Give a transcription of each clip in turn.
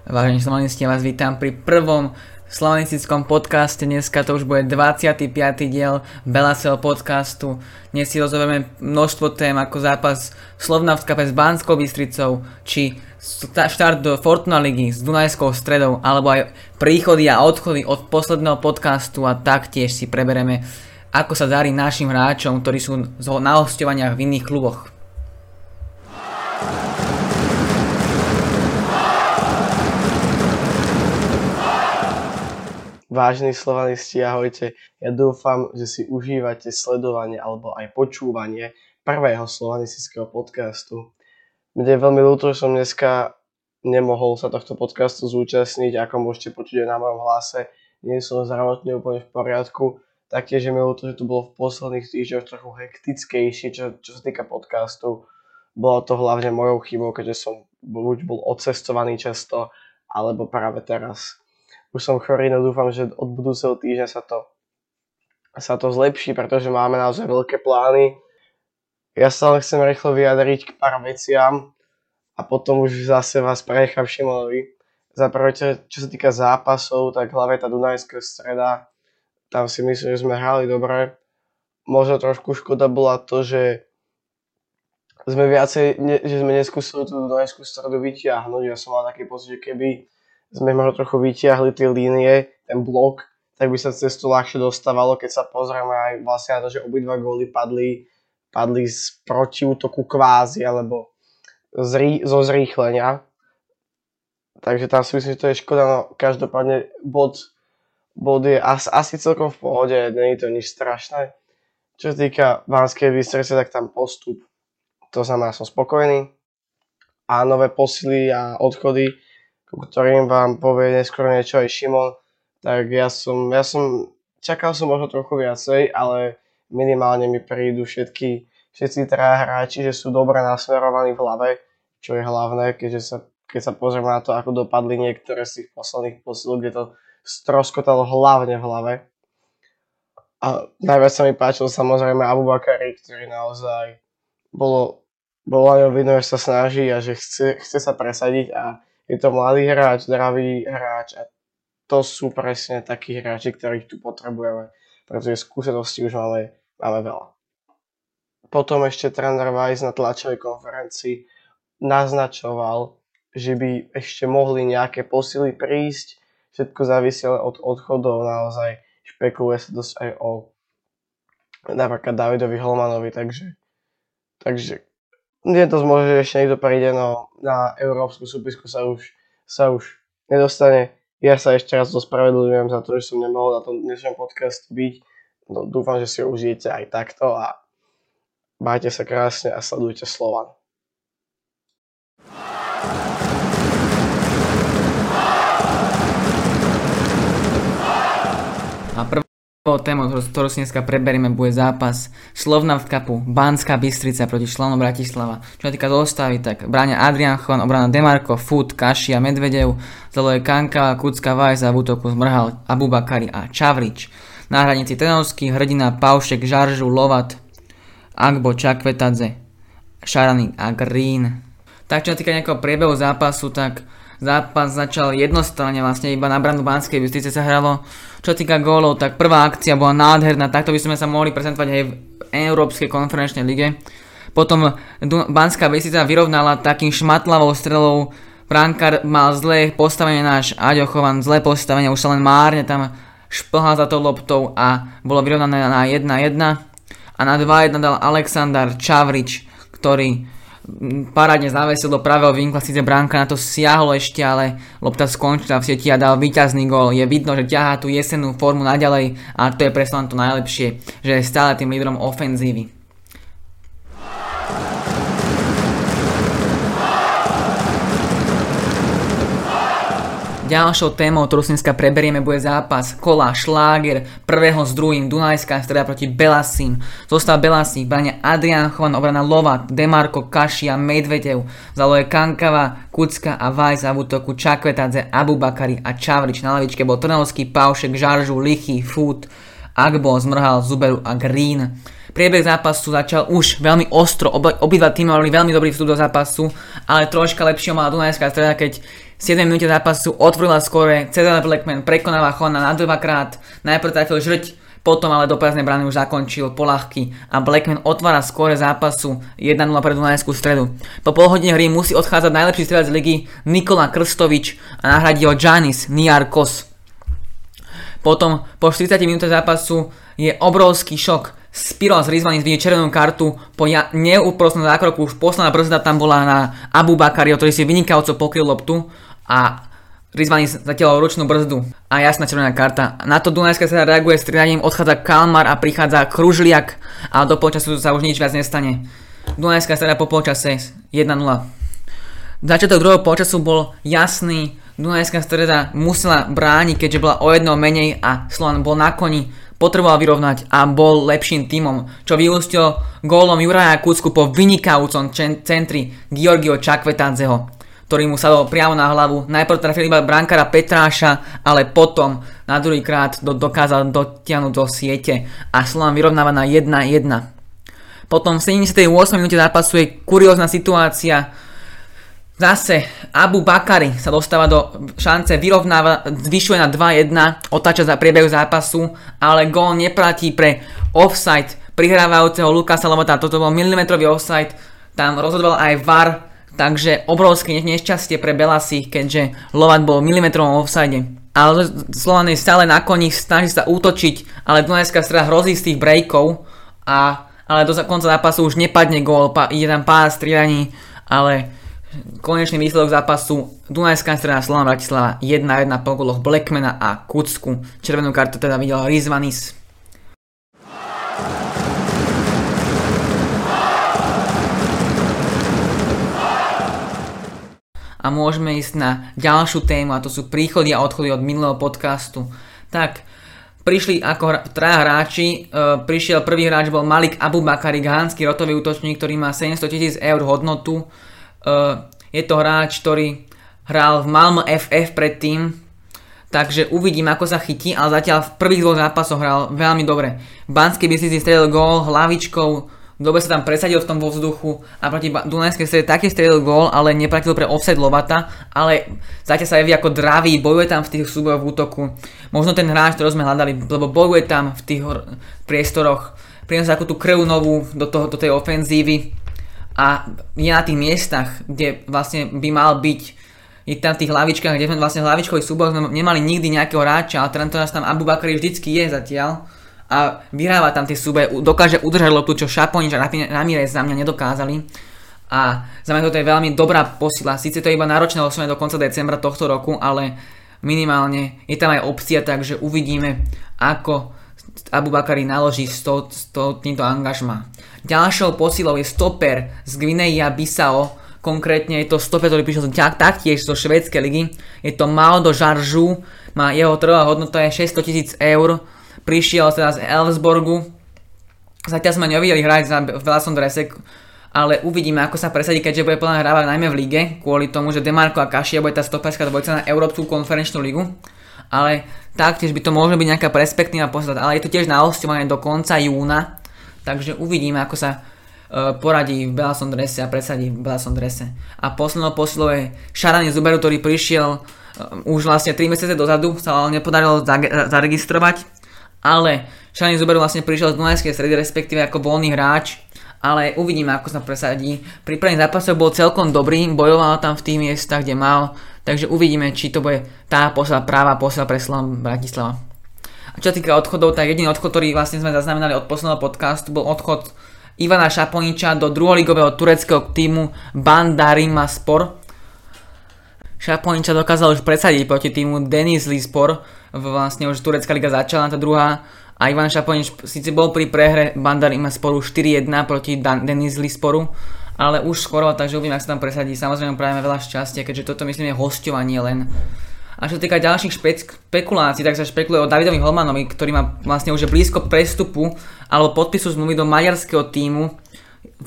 Vážení slovanisti, ja vás vítam pri prvom slovanistickom podcaste. Dneska to už bude 25. diel Belasel podcastu. Dnes si rozoberieme množstvo tém ako zápas Slovna v s Banskou Bystricou, či štart do Fortuna ligy s Dunajskou stredou, alebo aj príchody a odchody od posledného podcastu a taktiež si prebereme ako sa darí našim hráčom, ktorí sú na hostovaniach v iných kluboch. Vážení slovanisti, ahojte. Ja dúfam, že si užívate sledovanie alebo aj počúvanie prvého slovanistického podcastu. Mne je veľmi ľúto, že som dneska nemohol sa tohto podcastu zúčastniť, ako môžete počuť aj na mojom hlase. Nie som zdravotne úplne v poriadku, taktiež je mi ľúto, že to bolo v posledných týždňoch trochu hektickejšie, čo, čo sa týka podcastu. Bolo to hlavne mojou chybou, keďže som buď bol odcestovaný často, alebo práve teraz už som chorý, no dúfam, že od budúceho týždňa sa to, sa to zlepší, pretože máme naozaj veľké plány. Ja sa len chcem rýchlo vyjadriť k pár veciam a potom už zase vás prenechám Šimonovi. Za prvé, čo, sa týka zápasov, tak hlavne tá Dunajská streda, tam si myslím, že sme hrali dobre. Možno trošku škoda bola to, že sme viacej, že sme neskúsili tú Dunajskú stredu vyťahnuť. Ja som mal taký pocit, že keby sme možno trochu vytiahli tie línie, ten blok, tak by sa cez to ľahšie dostávalo, keď sa pozrieme aj vlastne na to, že obidva góly padli, padli z protiútoku kvázi, alebo zrí, zo zrýchlenia. Takže tam si myslím, že to je škoda, no každopádne bod, bod je asi, asi celkom v pohode, je to nič strašné. Čo sa týka Banskej Bystrice, tak tam postup, to znamená, som spokojný. A nové posily a odchody, ktorým vám povie neskôr niečo aj Šimon, tak ja som, ja som, čakal som možno trochu viacej, ale minimálne mi prídu všetky, všetci traja hráči, že sú dobre nasmerovaní v hlave, čo je hlavné, keďže sa, keď sa pozrieme na to, ako dopadli niektoré z tých posledných posil, kde to stroskotalo hlavne v hlave. A najviac sa mi páčil samozrejme Abu Bakari, ktorý naozaj bolo, bolo aj vidno, že sa snaží a že chce, chce sa presadiť a je to mladý hráč, zdravý hráč a to sú presne takí hráči, ktorých tu potrebujeme, pretože skúsenosti už máme, máme veľa. Potom ešte tréner Weiss na tlačovej konferencii naznačoval, že by ešte mohli nejaké posily prísť, všetko závisí od odchodov, naozaj špekuluje sa dosť aj o napríklad Davidovi Holmanovi, takže, takže je to možné, že ešte niekto príde, no na európsku súpisku sa už, sa už nedostane. Ja sa ešte raz ospravedlňujem za to, že som nemohol na tom dnešnom podcastu byť. No, dúfam, že si ho užijete aj takto a majte sa krásne a sledujte Slovan. A prv tému, ktorú si dneska preberieme, bude zápas Slovna v kapu, Banská Bystrica proti členom Bratislava. Čo sa týka zostavy, tak bráňa Adrian Chon, obrana Demarko, Food, Kašia, Medvedev, zalo je Kanka, Kucka Vajza, v útoku Zmrhal, Abubakari a Čavrič. Na hranici Tenovský, Hrdina, Paušek, Žaržu, Lovat, Agbo, Čakvetadze, Šarany a Green. Tak čo sa týka nejakého priebehu zápasu, tak zápas začal jednostranne vlastne iba na branu Banskej Bystrice sa hralo. Čo týka gólov, tak prvá akcia bola nádherná, takto by sme sa mohli prezentovať aj v Európskej konferenčnej lige. Potom Banská Bystrica vyrovnala takým šmatlavou strelou Brankár mal zlé postavenie náš Aďo zlé postavenie, už sa len márne tam šplhal za tou loptou a bolo vyrovnané na 1-1. A na 2-1 dal Aleksandar Čavrič, ktorý parádne zavesil do pravého vinkla, síce bránka na to siahlo ešte, ale lopta skončila v sieti a dal víťazný gol. Je vidno, že ťahá tú jesennú formu naďalej a to je presne to najlepšie, že je stále tým lídrom ofenzívy. Ďalšou témou, ktorú si dneska preberieme, bude zápas kola Šláger prvého s druhým Dunajská streda proti Belasím. Zostal Belasí, bráňa Adrian Chovan, obrana Lovat, Demarko, Kašia, Medvedev, zaloje Kankava, Kucka a Vajs a v útoku Čakvetadze, Abubakari a Čavrič. Na lavičke bol Trnovský, Paušek, Žaržu, Lichy, Food, Agbo, Zmrhal, Zuberu a Green. Priebeh zápasu začal už veľmi ostro, obidva týmy mali veľmi dobrý vstup do zápasu, ale troška lepšie mala Dunajská streda, keď 7 minúte zápasu otvorila skore, Cedar Blackman prekonáva Chona na dvakrát, najprv trafil žrť, potom ale do prázdnej brány už zakončil polahky a Blackman otvára skore zápasu 1-0 pre Dunajskú stredu. Po pol hodine hry musí odchádzať najlepší strelec ligy Nikola Krstovič a nahradí ho Janis Niarkos. Potom po 40 minútach zápasu je obrovský šok. Spiros Rizvanis vidie červenú kartu po ja- neúprostnom zákroku, už posledná brzda tam bola na Abu Bakario, ktorý si vynikajúco pokryl loptu a Rizvanis zatiaľ ručnú brzdu a jasná červená karta. Na to Dunajská sa reaguje striedaním, odchádza Kalmar a prichádza Kružliak a do polčasu sa už nič viac nestane. Dunajská streda po polčase 1-0. Začiatok druhého polčasu bol jasný, Dunajská streda musela brániť, keďže bola o jedno menej a Slovan bol na koni, potreboval vyrovnať a bol lepším tímom, čo vyústilo gólom Juraja Kucku po vynikajúcom centri Georgio Čakvetádzeho ktorý mu sadol priamo na hlavu. Najprv trafil iba brankára Petráša, ale potom na druhý krát do, dokázal dotiahnuť do siete a Slovan vyrovnáva na 1-1. Potom v 78. minúte zápasu je kuriózna situácia. Zase Abu Bakari sa dostáva do šance, vyrovnáva, zvyšuje na 2-1, otáča za priebehu zápasu, ale gól neplatí pre offside prihrávajúceho Lukasa Lomota. Toto bol milimetrový offside, tam rozhodoval aj VAR, Takže obrovské nešťastie pre Belasi, keďže Lovat bol v milimetrovom offside. Ale Slovan je stále na koni, snaží sa útočiť, ale Dunajská strana hrozí z tých breakov, a, ale do konca zápasu už nepadne gól, pa, ide tam pár striedaní, ale konečný výsledok zápasu Dunajská strana Slovan Bratislava 1-1 po goloch Blackmana a Kucku. Červenú kartu teda videl Rizvanis. A môžeme ísť na ďalšiu tému a to sú príchody a odchody od minulého podcastu. Tak, prišli ako traja hráči, e, prišiel prvý hráč bol Malik Abubakari, gánsky rotový útočník, ktorý má 700 tisíc eur hodnotu. E, je to hráč, ktorý hral v Malmo FF predtým, takže uvidím, ako sa chytí, ale zatiaľ v prvých dvoch zápasoch hral veľmi dobre. Banský by si strelil gól hlavičkou, dobre sa tam presadil v tom vo vzduchu a proti Dunajskej strede taký strelil gól, ale neplatil pre offset Lovata, ale zatiaľ sa javí ako dravý, bojuje tam v tých súbojoch v útoku. Možno ten hráč, ktorý sme hľadali, lebo bojuje tam v tých priestoroch, prináša akú tú krv novú do, toho, do tej ofenzívy a je na tých miestach, kde vlastne by mal byť je tam v tých hlavičkách, kde sme vlastne hlavičkový súboj sme nemali nikdy nejakého hráča, ale teraz tam Abu Bakri vždycky je zatiaľ a vyhráva tam tie súbe, dokáže udržať loptu, čo Šaponič a Ramirez za mňa nedokázali. A za mňa toto je veľmi dobrá posila. Sice to je iba náročné osvojenie do konca decembra tohto roku, ale minimálne je tam aj opcia, takže uvidíme, ako Abu Bakari naloží s, to, týmto angažma. Ďalšou posilou je stoper z Gvineja Bissau, konkrétne je to stoper, ktorý prišiel taktiež zo švédskej ligy. Je to Maldo Žaržu, má jeho trhová hodnota je 600 tisíc eur, prišiel teda z Elfsborgu. Zatiaľ sme nevideli hrať za Velason Dresek, ale uvidíme, ako sa presadí, keďže bude plná hrávať najmä v lige, kvôli tomu, že Demarko a Kašia bude tá stoperská dvojca na Európsku konferenčnú ligu. Ale taktiež by to mohlo byť nejaká perspektíva posledať, ale je to tiež na hostovanie do konca júna, takže uvidíme, ako sa uh, poradí v Belason drese a presadí v Belason drese. A poslednou posilou je Šarani Zuberu, ktorý prišiel uh, už vlastne 3 mesiace dozadu, sa ale nepodarilo zaregistrovať ale Shani Zuber vlastne prišiel z Dunajskej stredy, respektíve ako voľný hráč, ale uvidíme, ako sa presadí. Pri prvých bol celkom dobrý, bojoval tam v tých miestach, kde mal, takže uvidíme, či to bude tá posla, práva posla pre Slav Bratislava. A čo týka odchodov, tak jediný odchod, ktorý vlastne sme zaznamenali od posledného podcastu, bol odchod Ivana Šaponiča do druholigového tureckého týmu Bandarima Spor. Šaponiča dokázal už presadiť proti týmu Denis Lispor, vlastne už turecká liga začala, tá druhá a Ivan Šaponič síce bol pri prehre Bandar ima sporu 4-1 proti Dan- Denis Lisporu, ale už skoro, takže uvidíme, ak sa tam presadí. Samozrejme prajeme veľa šťastia, keďže toto myslím je hostovanie len. A čo sa týka ďalších špekulácií, tak sa špekuluje o Davidovi Holmanovi, ktorý má vlastne už blízko prestupu alebo podpisu zmluvy do maďarského týmu.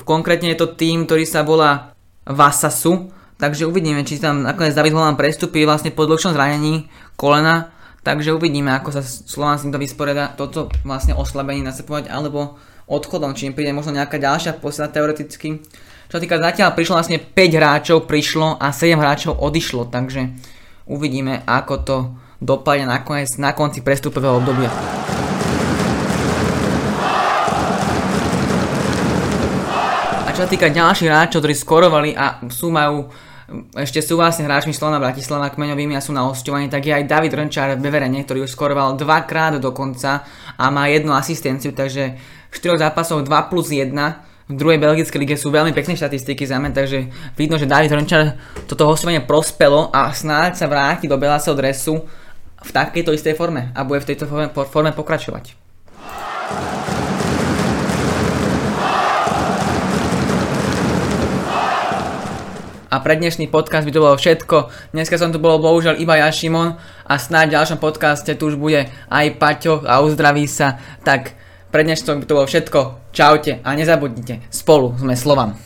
Konkrétne je to tým, ktorý sa volá Vasasu, takže uvidíme, či tam nakoniec David Holman prestupí vlastne po dlhšom zranení kolena Takže uvidíme, ako sa Slovan s týmto vysporiada toto vlastne oslabenie nasepovať, alebo odchodom, či im príde možno nejaká ďalšia posila teoreticky. Čo týka zatiaľ prišlo vlastne 5 hráčov prišlo a 7 hráčov odišlo, takže Uvidíme, ako to dopadne nakoniec na konci prestupového obdobia. Čo sa týka ďalších hráčov, ktorí skorovali a sú majú ešte sú vlastne hráčmi Slovana Bratislava kmeňovými a sú na hostovaní, tak je aj David Rnčár v Beverene, ktorý už skoroval dvakrát dokonca a má jednu asistenciu, takže v 4 zápasoch 2 plus 1 v druhej belgickej lige sú veľmi pekné štatistiky za mňa, takže vidno, že David Hrnčar toto hostovanie prospelo a snáď sa vráti do Belaseho dresu v takejto istej forme a bude v tejto forme, forme pokračovať. A pre dnešný podcast by to bolo všetko. Dneska som tu bol bohužiaľ iba ja, Šimon a snáď v ďalšom podcaste tu už bude aj Paťo a uzdraví sa. Tak pre dnešný by to bolo všetko. Čaute a nezabudnite, spolu sme Slovan.